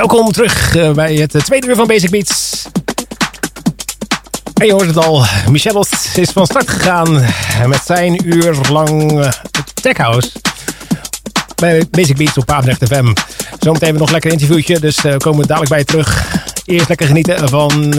Welkom terug eh, bij het eh, tweede uur van Basic Beats. En je hoort het al, Michel is van start gegaan met zijn uur lang eh, Tech House. Bij Basic Beats op Papendrecht FM. Zometeen hebben we nog lekker interviewtje, dus komen we dadelijk bij je terug. Eerst lekker genieten van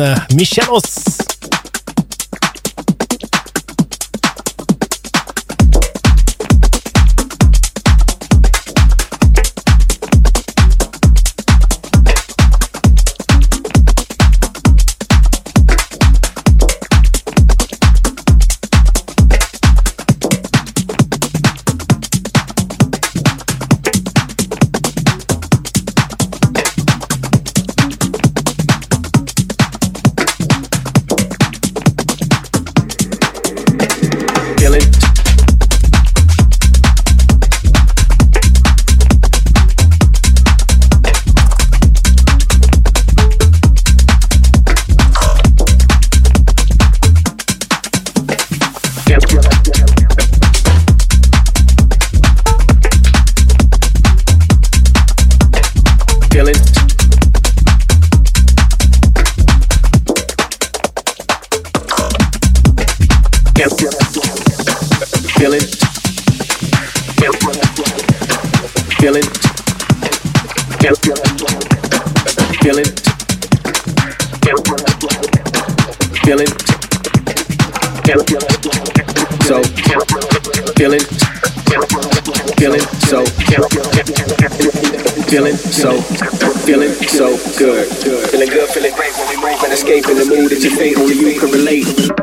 feeling, feeling so, feeling so, feeling so good. Feeling good, feeling great when we move and escape in the mood that you fate only you can relate.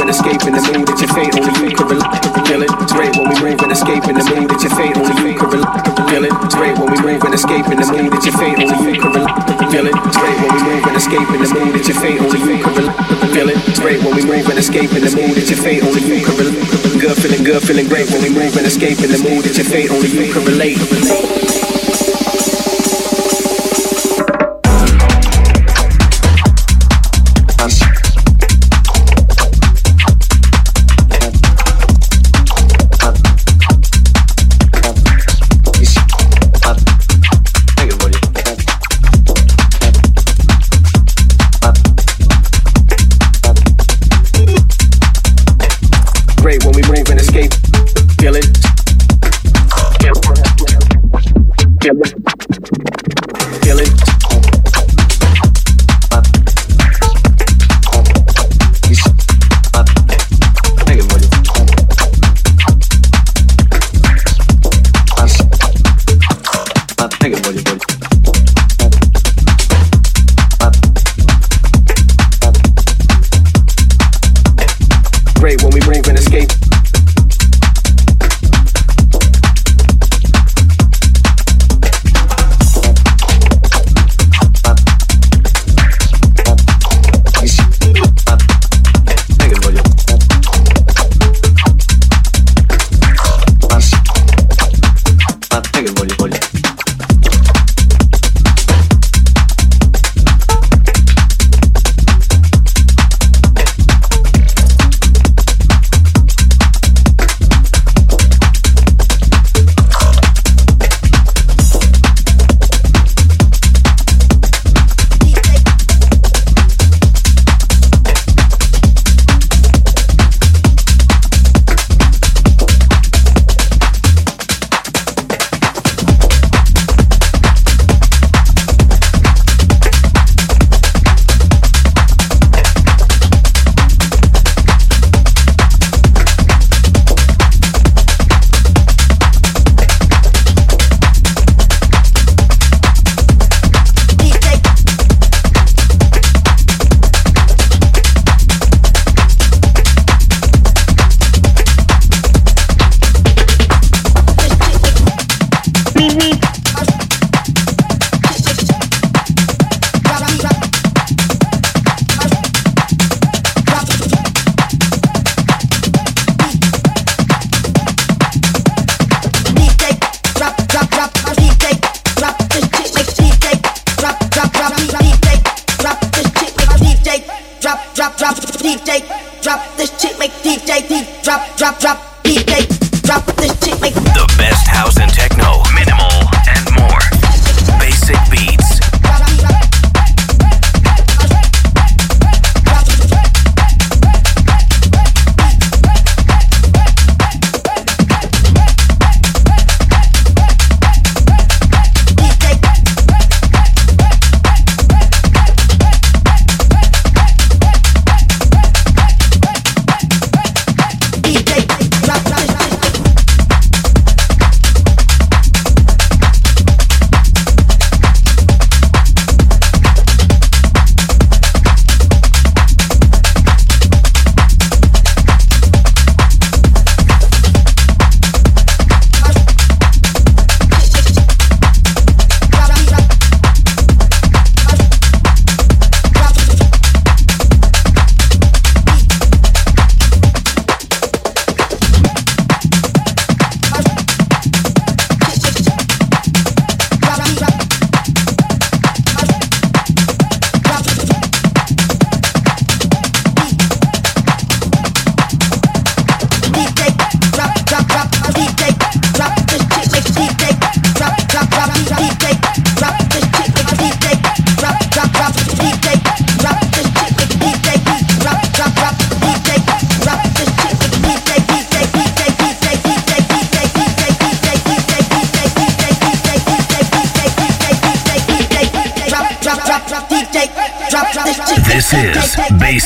and escaping the mood that your fate only you can rely on. Feel it, it's great when we move and escape in the mood that your fate only you can rely on. Feel it, it's great when we move and escape in the mood that your fate only you can rely on. Feel it, it's great when we move and escape in the mood that your fate only you can rely on. Feel it, it's great when we move and escape in the mood that your fate only you can rely on. Good feeling good, feeling great when we move and escape in the mood that your fate only you can relate.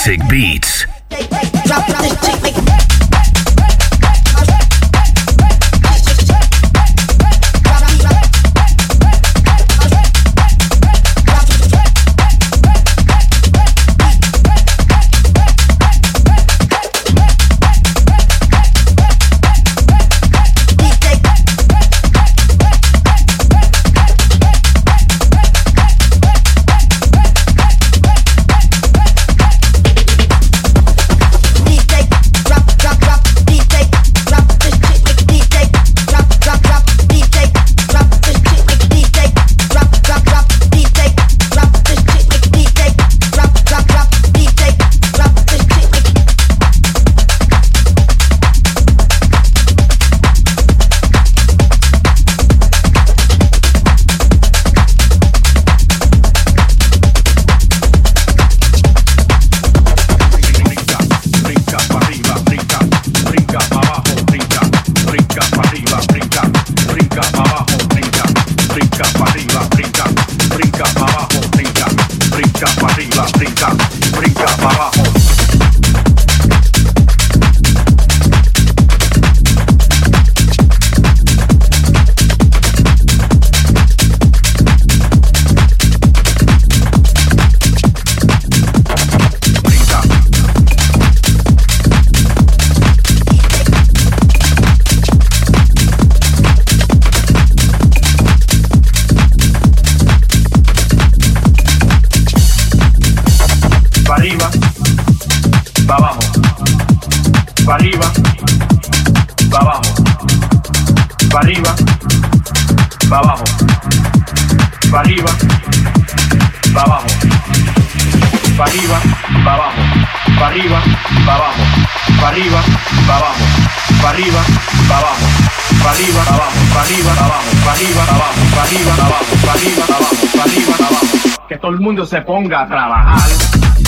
Uh, Michel. se ponga a trabajar.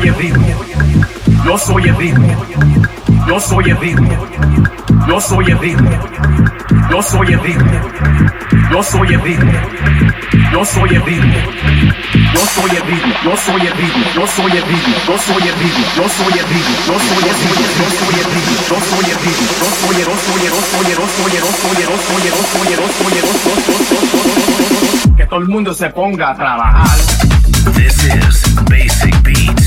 soy el ritmo. Yo soy el ritmo. Yo soy el ritmo. Yo soy el ritmo. Yo soy el ritmo. Yo soy el ritmo. Yo soy el ritmo. Yo soy el ritmo. Yo soy el ritmo. Yo soy el ritmo. Yo soy el ritmo. Yo soy el ritmo. Yo soy el ritmo. Yo soy el ritmo. Yo soy el ritmo. Yo soy el soy el soy el soy el soy el soy el soy el soy el soy el Que todo el mundo se ponga a trabajar. This is Basic Beat.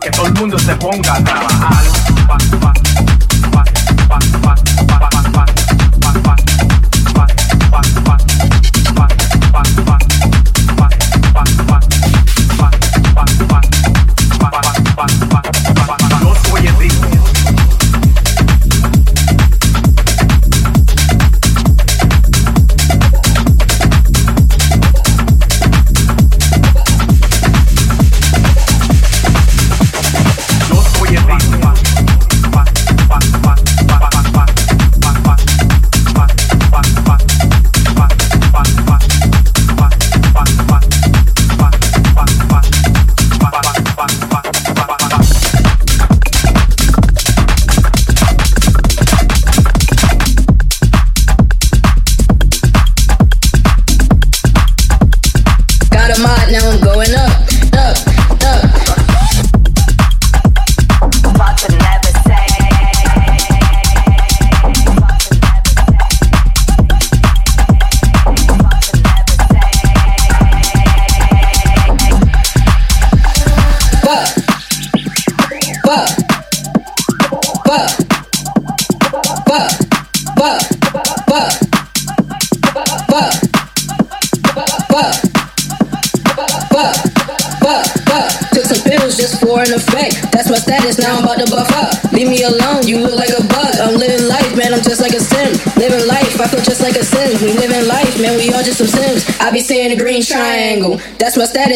Que todo el mundo se ponga a trabajar.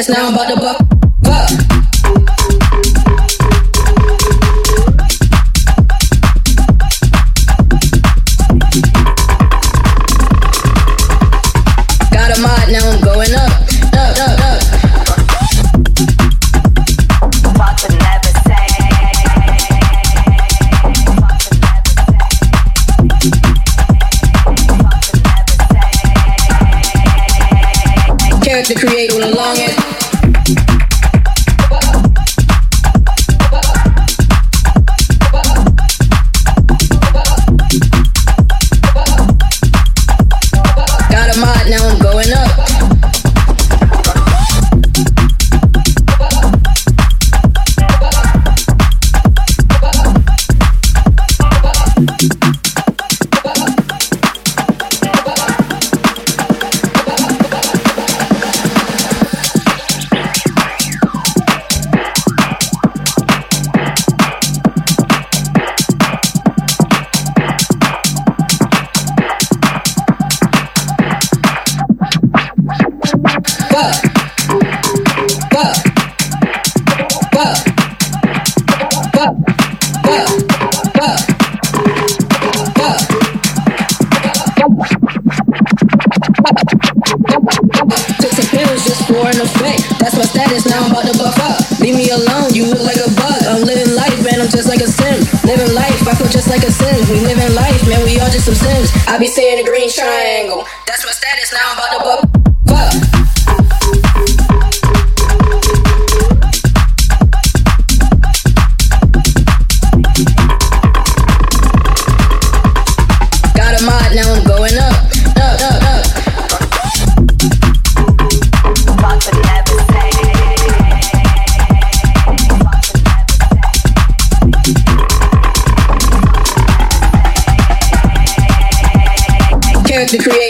minutes now, I'm about to buck, buck. Got a mod, now I'm going up. To create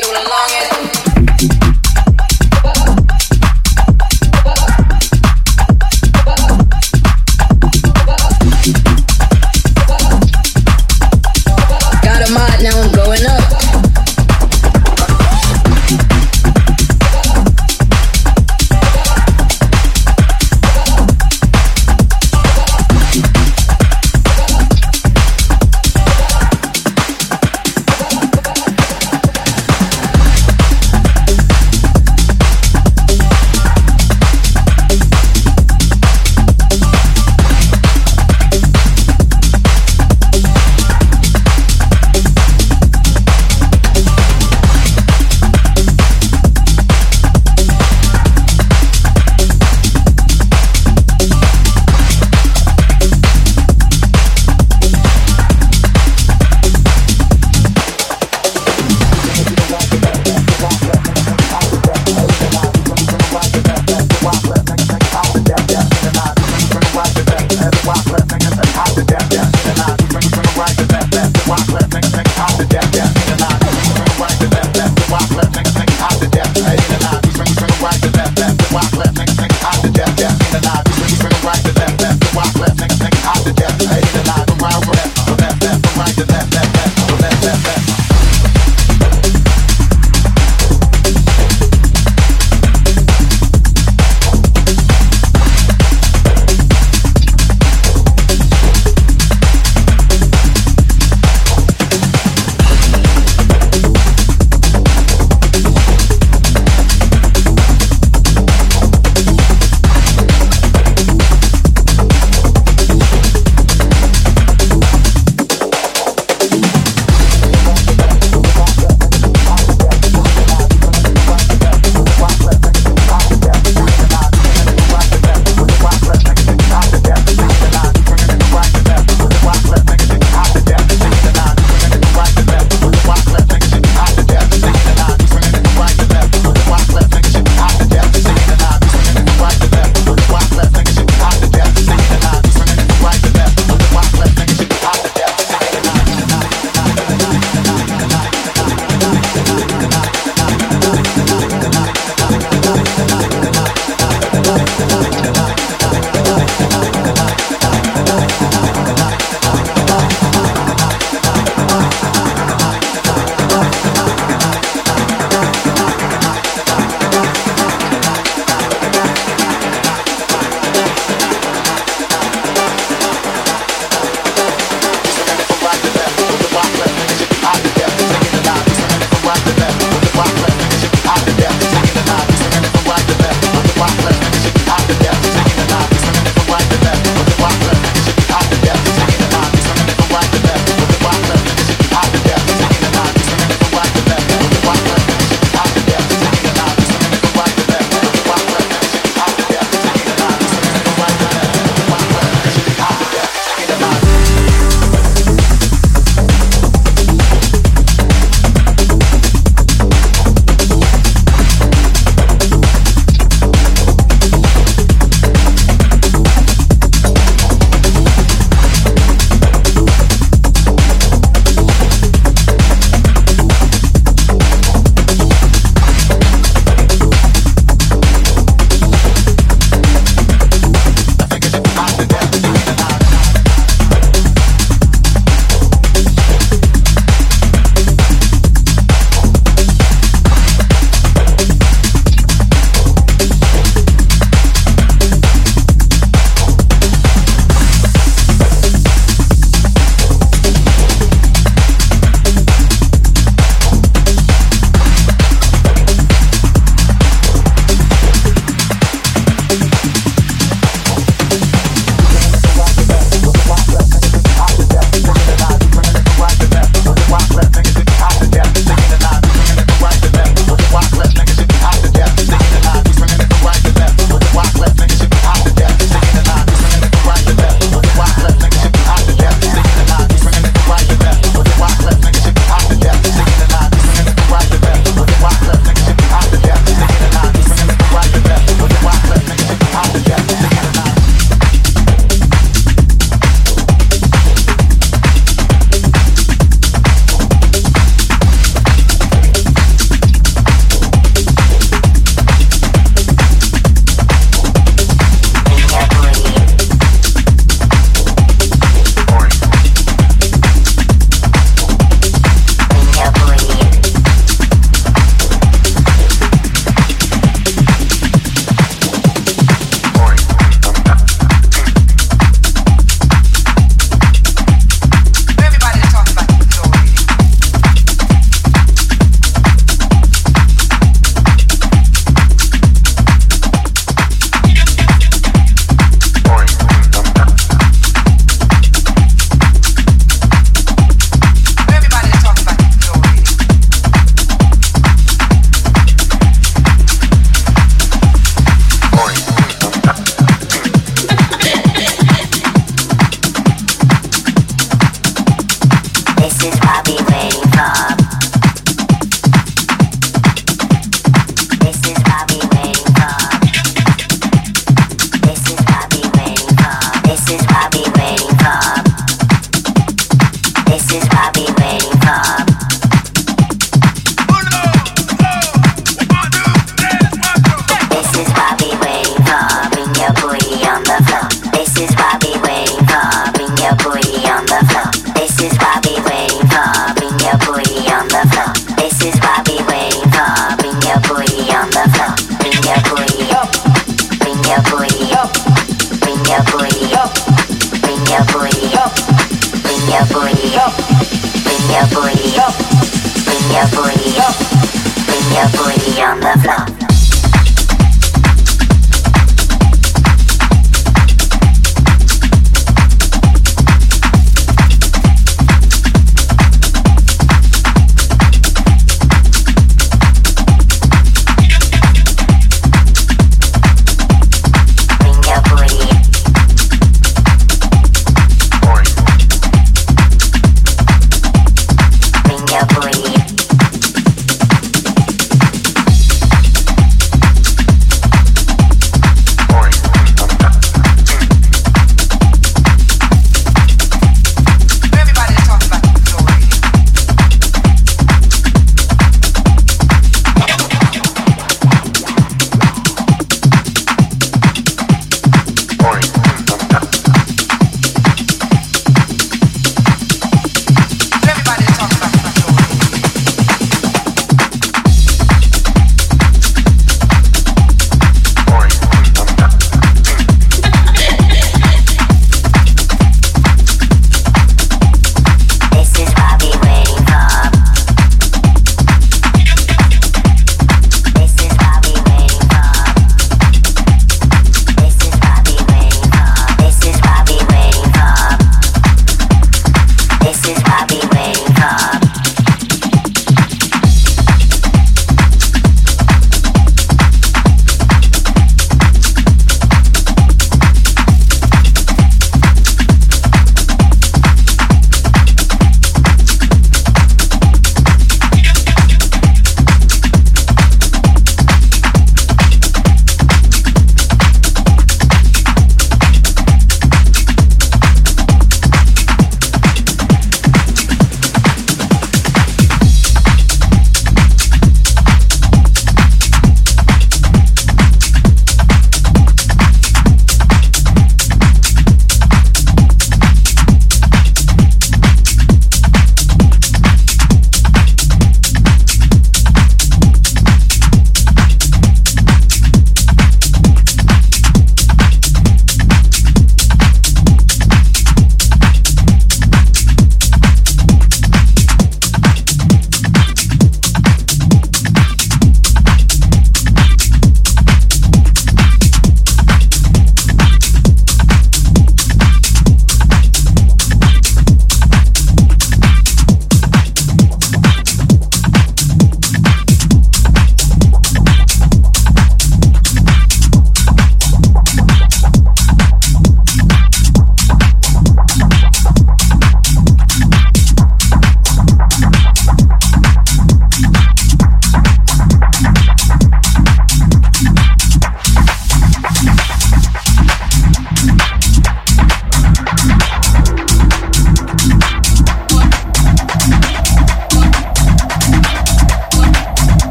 Separate.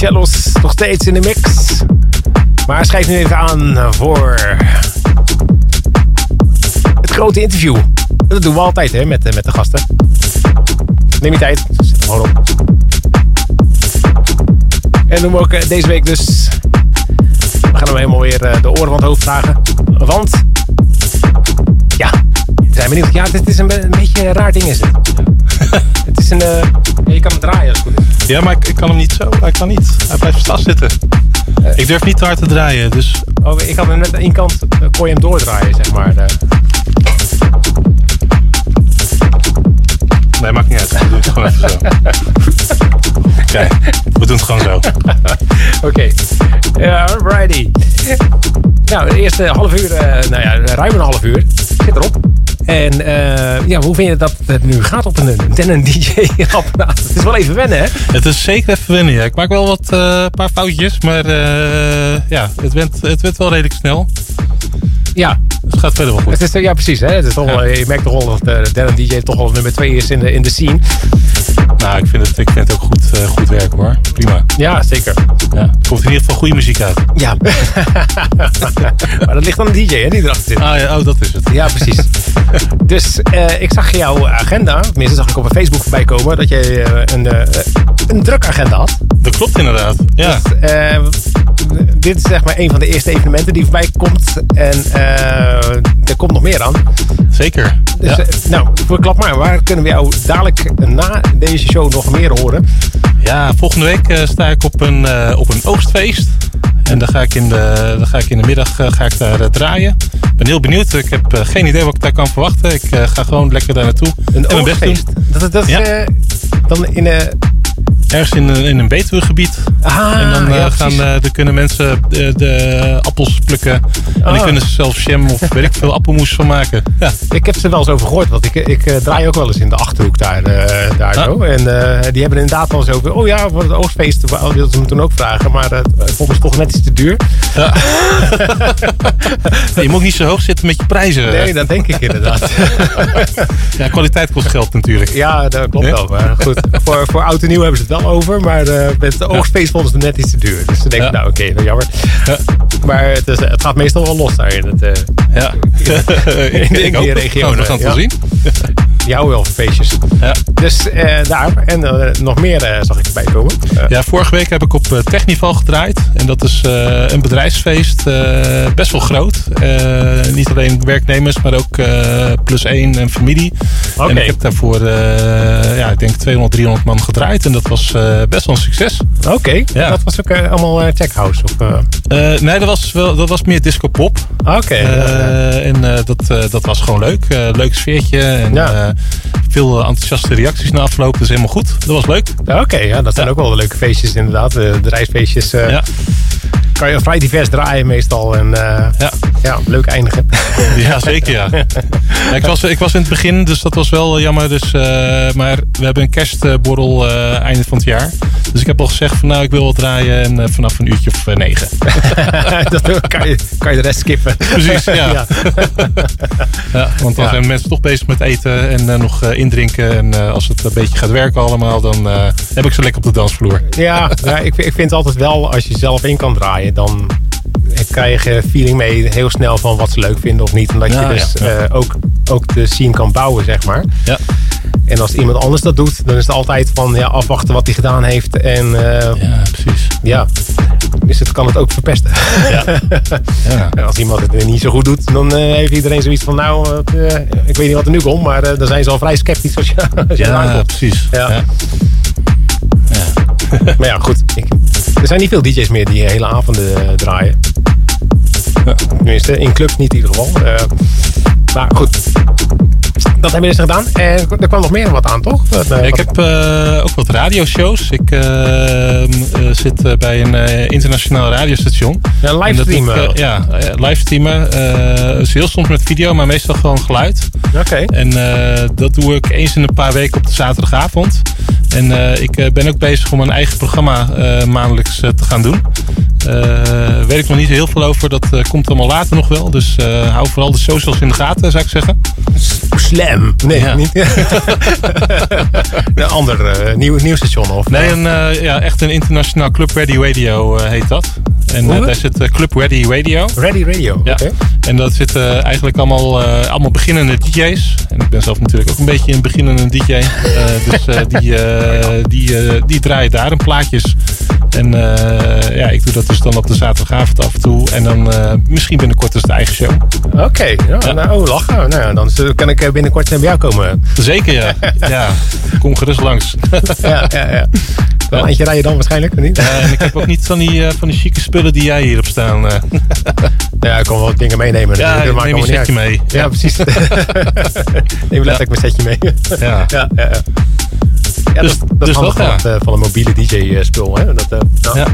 Michelos nog steeds in de mix. Maar schrijf nu even aan voor het grote interview. Dat doen we altijd hè, met, met de gasten. Neem je tijd, zet hem gewoon op. En doen we ook eh, deze week dus. We gaan hem helemaal weer eh, de oren van het hoofd vragen. Want, ja, zijn benieuwd. Ja, dit is een beetje een raar ding is het. het is een, eh, je kan hem draaien als het goed is. Ja, maar ik, ik kan hem niet zo. Hij kan niet. Hij blijft vastzitten. Ik durf niet te hard te draaien, dus... Oh, ik had hem net aan één kant, eh, kon je hem doordraaien, zeg maar. eh. Nee, maakt niet uit. We doen het gewoon even zo. Kijk, we doen het gewoon zo. Oké, Ja, alrighty. Nou, de eerste half uur, eh, nou ja, ruim een half uur, zit erop. En eh, ja, hoe vind je dat het nu gaat op een, een DJ-apparaat? Het is wel even wennen, hè? Het is zeker even wennen. Ja. Ik maak wel wat eh, paar foutjes, maar eh, ja, het went, het went wel redelijk snel. Ja, Het gaat verder wel goed. het is, ja precies. Hè? Het is toch, wel- je merkt toch wel dat derde DJ toch wel nummer twee is in de, in de scene. Nou, ik vind het, ik vind het ook goed, eh, goed werk hoor. Prima. Ja, zeker. Ja. Er komt in ieder geval goede muziek uit. Ja. maar dat ligt aan de DJ, hè, die erachter zit. Ah ja, oh, dat is het. Ja, precies. dus eh, ik zag jouw agenda, tenminste zag ik op een Facebook voorbij komen, dat je eh, een, eh, een druk agenda had. Dat klopt inderdaad. Ja. Dus, eh, dit is zeg maar een van de eerste evenementen die voorbij komt. En eh, er komt nog meer aan. Zeker. Dus, Ja. eh, nou, verklap maar, waar kunnen we jou dadelijk na deze show nog meer horen? Ja, volgende week eh, sta ik op een, eh, op een oogstfeest. En dan ga ik in de, dan ga ik in de middag ga ik daar draaien. Ik ben heel benieuwd. Ik heb geen idee wat ik daar kan verwachten. Ik ga gewoon lekker daar naartoe. Een en oogstfeest. Dat, dat is Ja. dan in een... Ergens in, een- in een Betuwe-gebied. Ah, en dan eh, ja, gaan, precies. eh, dan kunnen mensen de, de appels plukken. En dan kunnen ze zelf jam of weet ik veel appelmoes van maken. Ja, Ik heb ze wel eens over gehoord, want ik, ik eh, draai ook wel eens in de Achterhoek daar, eh, daar Ah. zo. En eh, die hebben inderdaad wel eens over, oh ja, voor het oogstfeest wilden ze me toen ook vragen, maar eh, het vond me toch net iets te duur. je moet niet zo hoog zitten met je prijzen. Nee, dat denk ik inderdaad. Ja, kwaliteit kost geld natuurlijk. ja, dat klopt wel. Maar goed, voor, voor oud en nieuw hebben ze het wel over, maar eh, met de oogstfeest vonden ze het net iets te duur. Dus dan denk ik, Ja. nou oké, nou jammer. Ja. Maar het, is, het gaat meestal wel los daar in, het, eh, Ja. in die hoop het. regio. We gaan het wel Ja. zien. Houden wel van feestjes. Ja. Dus eh, daar, en eh, nog meer eh, zag ik erbij komen. Ja, vorige week heb ik op Technival gedraaid. En dat is een bedrijfsfeest, best wel groot. Niet alleen werknemers, maar ook plus één en familie. Oké. En ik heb daarvoor, ja, ik denk 200, 300 man gedraaid. En dat was best wel een succes. Oké, Ja. dat was ook allemaal tech house. Of, nee, dat was, wel, dat was meer disco pop. Oké. En dat, dat was gewoon leuk. Leuk sfeertje. En Ja. Eh, veel enthousiaste reacties na afloop. Dus helemaal goed. Dat was leuk. Oké, ja, dat zijn Ja. ook wel leuke feestjes inderdaad. De, de reisfeestjes eh, Ja. Kan je vrij divers draaien meestal. En eh, Ja. ja, leuk eindigen. Ja, zeker ja. Ja, ik, was, ik was in het begin, dus dat was wel jammer. Dus, eh, maar we hebben een kerstborrel eh einde van het jaar. Dus ik heb al gezegd van nou, ik wil wel draaien en, eh, vanaf een uurtje of eh, negen. dat kan je, kan je de rest skippen. Precies, ja. Ja, want dan Ja. zijn mensen toch bezig met eten en eh, nog eh, indrinken. En eh, als het een beetje gaat werken allemaal, dan eh, heb ik ze lekker op de dansvloer. Ja, ja ik, vind- ik vind altijd wel, als je zelf in kan draaien, dan krijg je feeling mee heel snel van wat ze leuk vinden of niet. Omdat Ja, je dus ja, ja. eh, ook, ook de scene kan bouwen, zeg maar. Ja, En als iemand anders dat doet, dan is het altijd van ja, afwachten wat hij gedaan heeft. En eh, ja precies. ja, dus het kan het ook verpesten. Ja. Ja. En als iemand het niet zo goed doet, dan eh, heeft iedereen zoiets van nou, ik weet niet wat er nu komt, maar dan zijn ze al vrij sceptisch als je, als je eraan Ja, precies. Ja. Maar ja, goed. Ik, er zijn niet veel DJ's meer die hele avonden eh, draaien. Tenminste, in clubs niet in ieder geval. Eh, maar goed. Dat hebben we dus gedaan. En er kwam nog meer wat aan, toch? Eh, Ik wat- heb ook wat radioshows. Ik zit bij een internationaal radiostation. Ja, livestreamen. ja, livestreamen. is heel soms met video, maar meestal gewoon geluid. Oké. En dat doe ik eens in een paar weken op de zaterdagavond. En eh, ik eh, ben ook bezig om een eigen programma eh, maandelijks te gaan doen. Weet ik nog niet heel veel over. Dat komt allemaal later nog wel. Dus hou vooral de socials in de gaten, zou ik zeggen. Slam. Nee, Ja. niet. een ander nieuw, nieuw station of? Nee, een, ja, echt een internationaal Club Ready Radio heet dat. En eh, daar zit eh, Club Ready Radio. Ready Radio. Ja. Oké. En dat zitten eigenlijk allemaal, eh, allemaal beginnende DJ's. En ik ben zelf natuurlijk ook een beetje een beginnende DJ. Eh, dus eh, die, eh, die, eh, die draaien daar een plaatjes. En eh, ja, ik doe dat dus dan op de zaterdagavond af en toe. En dan eh, misschien binnenkort dus de eigen show. Oké, ja, nou, oh, lachen. Nou, ja, dan is- kan ik eh, binnenkort bij jou komen. Zeker ja. ja. Kom gerust langs. ja, ja, ja. Wel een eindje rijden dan waarschijnlijk, niet? Eh, en ik heb ook niet van die, eh, van die chique spullen die jij hierop staan. eh. Ja, ik kan wel dingen meenemen. Ja, dat neem niet setje uit. mee. Ja, precies. neem letterlijk mijn setje mee. Ja. ja, ja, ja. Dus- dat, dat dus is handig dat, ja. van, het, van een mobiele DJ-spul. Hè? Dat, ja. Ja,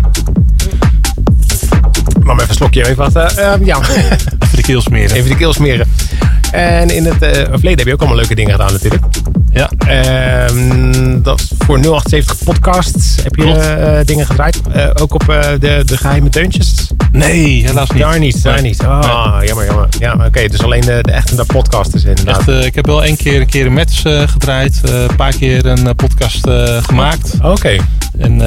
Maar even een slokje, even wat. eh, eh, ja, even de keel smeren. even de keel smeren. En in het eh, verleden heb je ook allemaal leuke dingen gedaan natuurlijk. Ja. Ehm, dat is voor 078 podcast heb je eh, dingen gedraaid. Eh, ook op de, de geheime deuntjes. Nee, helaas niet. Daar niet, daar Nee. niet. Ah, jammer, jammer. Ja, oké, dus alleen de, de echte podcasters inderdaad. Echt, ik heb wel één keer een keer een match gedraaid. een paar keer een podcast gemaakt. Oké, En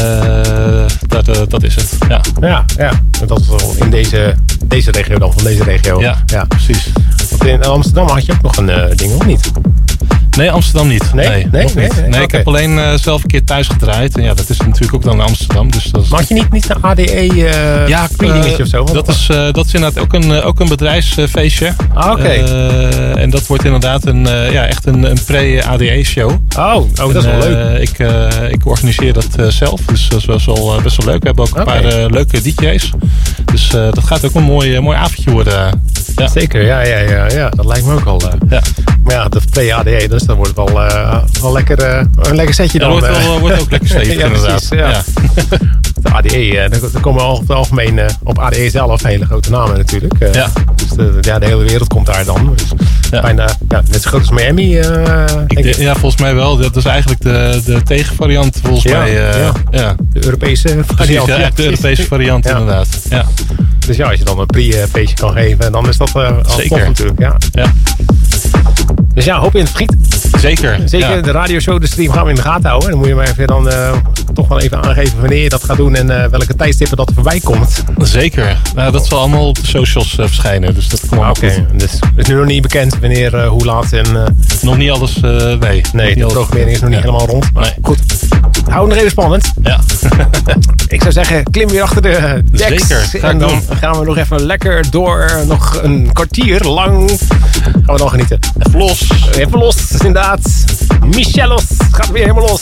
dat, dat is het. Ja, ja, ja. Dat is in deze, deze regio dan, van deze regio. ja, ja. precies. Want in Amsterdam had je ook nog een eh, ding, of niet? Nee, Amsterdam niet. Nee? Nee, Nee? nog Nee? niet. Nee? Nee, ik heb alleen eh, zelf een keer thuis gedraaid. En ja, dat is natuurlijk ook dan in Amsterdam. Dus dat is, Maar had je niet, niet een ADE eh ja, eh, of zo? Want- Dat is, eh, dat is inderdaad ook een, eh, ook een bedrijfsfeestje. Ah, oké. Eh, en dat wordt inderdaad een, eh, ja, echt een, een pre-ADE-show. Oh, oh, dat is wel leuk. ik, eh, ik organiseer dat eh, zelf, dus dat is best wel, eh, best wel leuk. We hebben ook een paar eh, leuke DJ's. Dus eh, dat gaat ook een mooi, eh, mooi avondje worden. Ja. Zeker, ja, ja, ja, ja, dat lijkt me ook al. eh. Ja. Maar ja, de pre-ADE, dus dat wordt wel, eh, wel lekker, eh, een lekker setje dan. dat wordt, eh. wel, wordt ook lekker stevig Ja, inderdaad. precies, ja. De ADE, eh, daar daar komen over het algemeen eh, op ADE zelf hele grote namen natuurlijk. eh. Ja. Dus de, ja, de hele wereld komt daar dan. Dus Ja. bijna ja, net zo groot als Miami, eh, Ik denk ja, volgens mij wel. Dat is eigenlijk de, de tegenvariant volgens mij. eh, ja. ja. De Europese Precies, variant. ja, Ja, de precies. Europese variant inderdaad. Ja. Dus ja, als je dan een pre-feestje kan geven, dan is dat eh al tof natuurlijk. Ja. Ja. Dus ja, hoop in het friet. Zeker. Zeker ja. de radioshow, de stream gaan we in de gaten houden. Dan moet je maar even dan eh, toch wel even aangeven wanneer je dat gaat doen en eh, welke tijdstippen dat er voorbij komt. Zeker. Nou, dat zal allemaal op de socials eh, verschijnen. Dus dat komt Ah, Oké, dus het is nu nog niet bekend wanneer, hoe laat en Nog niet alles, eh, nee. De programmering is nog niet Ja. helemaal rond. Maar Nee. goed, hou nog even spannend. Ja. Ik zou zeggen, klim weer achter de decks. Zeker, ga en dan doen. gaan we nog even lekker door, nog een kwartier lang. Gaan we dan genieten. Los. Even los, inderdaad. Michelos gaat weer helemaal los.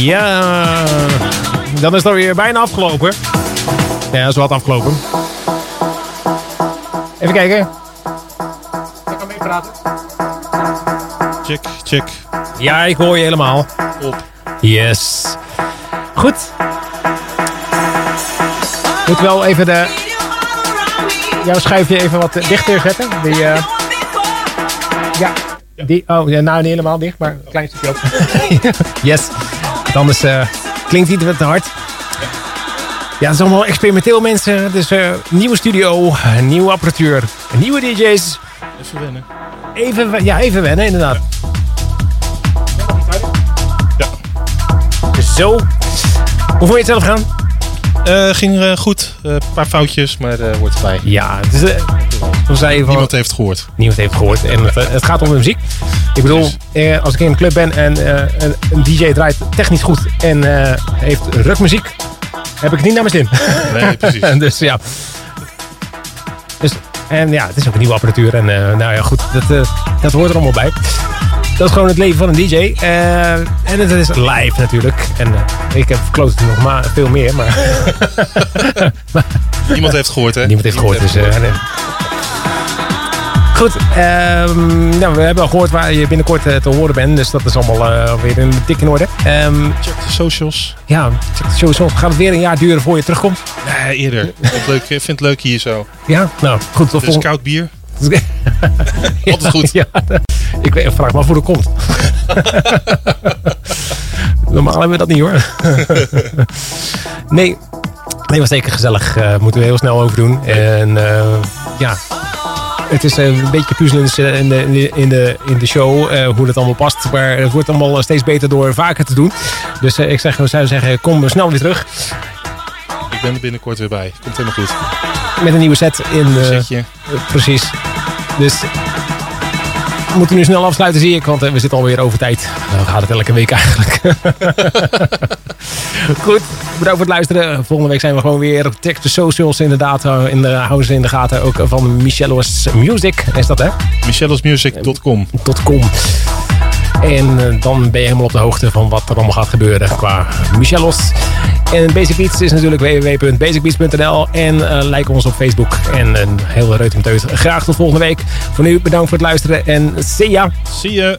Ja, dan is het alweer bijna afgelopen. Ja, dat is wat afgelopen. Even kijken. Ik kan meepraten. Check, check. Ja, ik hoor je helemaal. Op. Yes. Goed. Moet wel even de... Jouw schuifje even wat dichter zetten. Die, eh, ja, die... Oh, ja, nou niet helemaal dicht, maar een klein stukje open. yes. Want Anders eh, klinkt het te hard. Ja, het is allemaal experimenteel mensen. Dus eh, nieuwe studio, nieuwe apparatuur, nieuwe DJ's. Even wennen. Even, ja, even wennen, inderdaad. Ja. Zo. Hoe vond je het zelf gaan? Eh, ging goed. Eh, Een paar foutjes, maar eh wordt erbij. Ja, eh, van, Niemand heeft gehoord. niemand heeft gehoord. En het, het gaat om de muziek. Ik bedoel, eh, als ik in een club ben en eh, een, een DJ draait technisch goed en eh, heeft rockmuziek, heb ik het niet naar mijn zin. Nee, precies. dus ja. Dus, en ja, het is ook een nieuwe apparatuur. En eh, nou ja, goed, dat, dat hoort er allemaal bij. Dat is gewoon het leven van een DJ. En het is live natuurlijk. En ik heb verkloot nog maar veel meer. Maar Niemand heeft gehoord, hè? niemand heeft gehoord. Dus, eh, nee. Goed, nou, we hebben al gehoord waar je binnenkort eh, te horen bent. Dus dat is allemaal eh, weer in dik in orde. Ehm, Check de socials. ja, check de sowieso. Gaat het weer een jaar duren voor je terugkomt? Nee, eerder. Ik vind het leuk, vind het leuk hier zo. Ja, nou goed. Dus volgende koud bier. Altijd goed. Ja, ik weet- vraag me af hoe dat komt. Normaal hebben we dat niet hoor. nee, nee, was zeker gezellig. Eh moeten we heel snel over doen. En ja, het is eh, een beetje puzzelen in de, in de, in de, show eh, hoe dat allemaal past. Maar het wordt allemaal steeds beter door vaker te doen. Dus eh, ik zeg, we zouden zeggen, kom snel weer terug Ik ben er binnenkort weer bij. Komt helemaal goed. met een nieuwe set. In, eh. Eh, precies. Dus we moeten nu snel afsluiten, zie ik. Want eh, we zitten alweer over tijd. Nou, gaat het elke week eigenlijk. Goed, bedankt voor het luisteren. Volgende week zijn we gewoon weer. Check de socials inderdaad. eh, In de, houden ze in de gaten. Ook van Michello's Music. Is dat hè? Michelle'sMusic.com. .com. En eh, dan ben je helemaal op de hoogte van wat er allemaal gaat gebeuren qua Michellos. En Basic Beats is natuurlijk www.basicbeats.nl. En eh, like ons op Facebook. En een hele reutemeteut. Graag tot volgende week. Voor nu bedankt voor het luisteren en see ya. Zie je.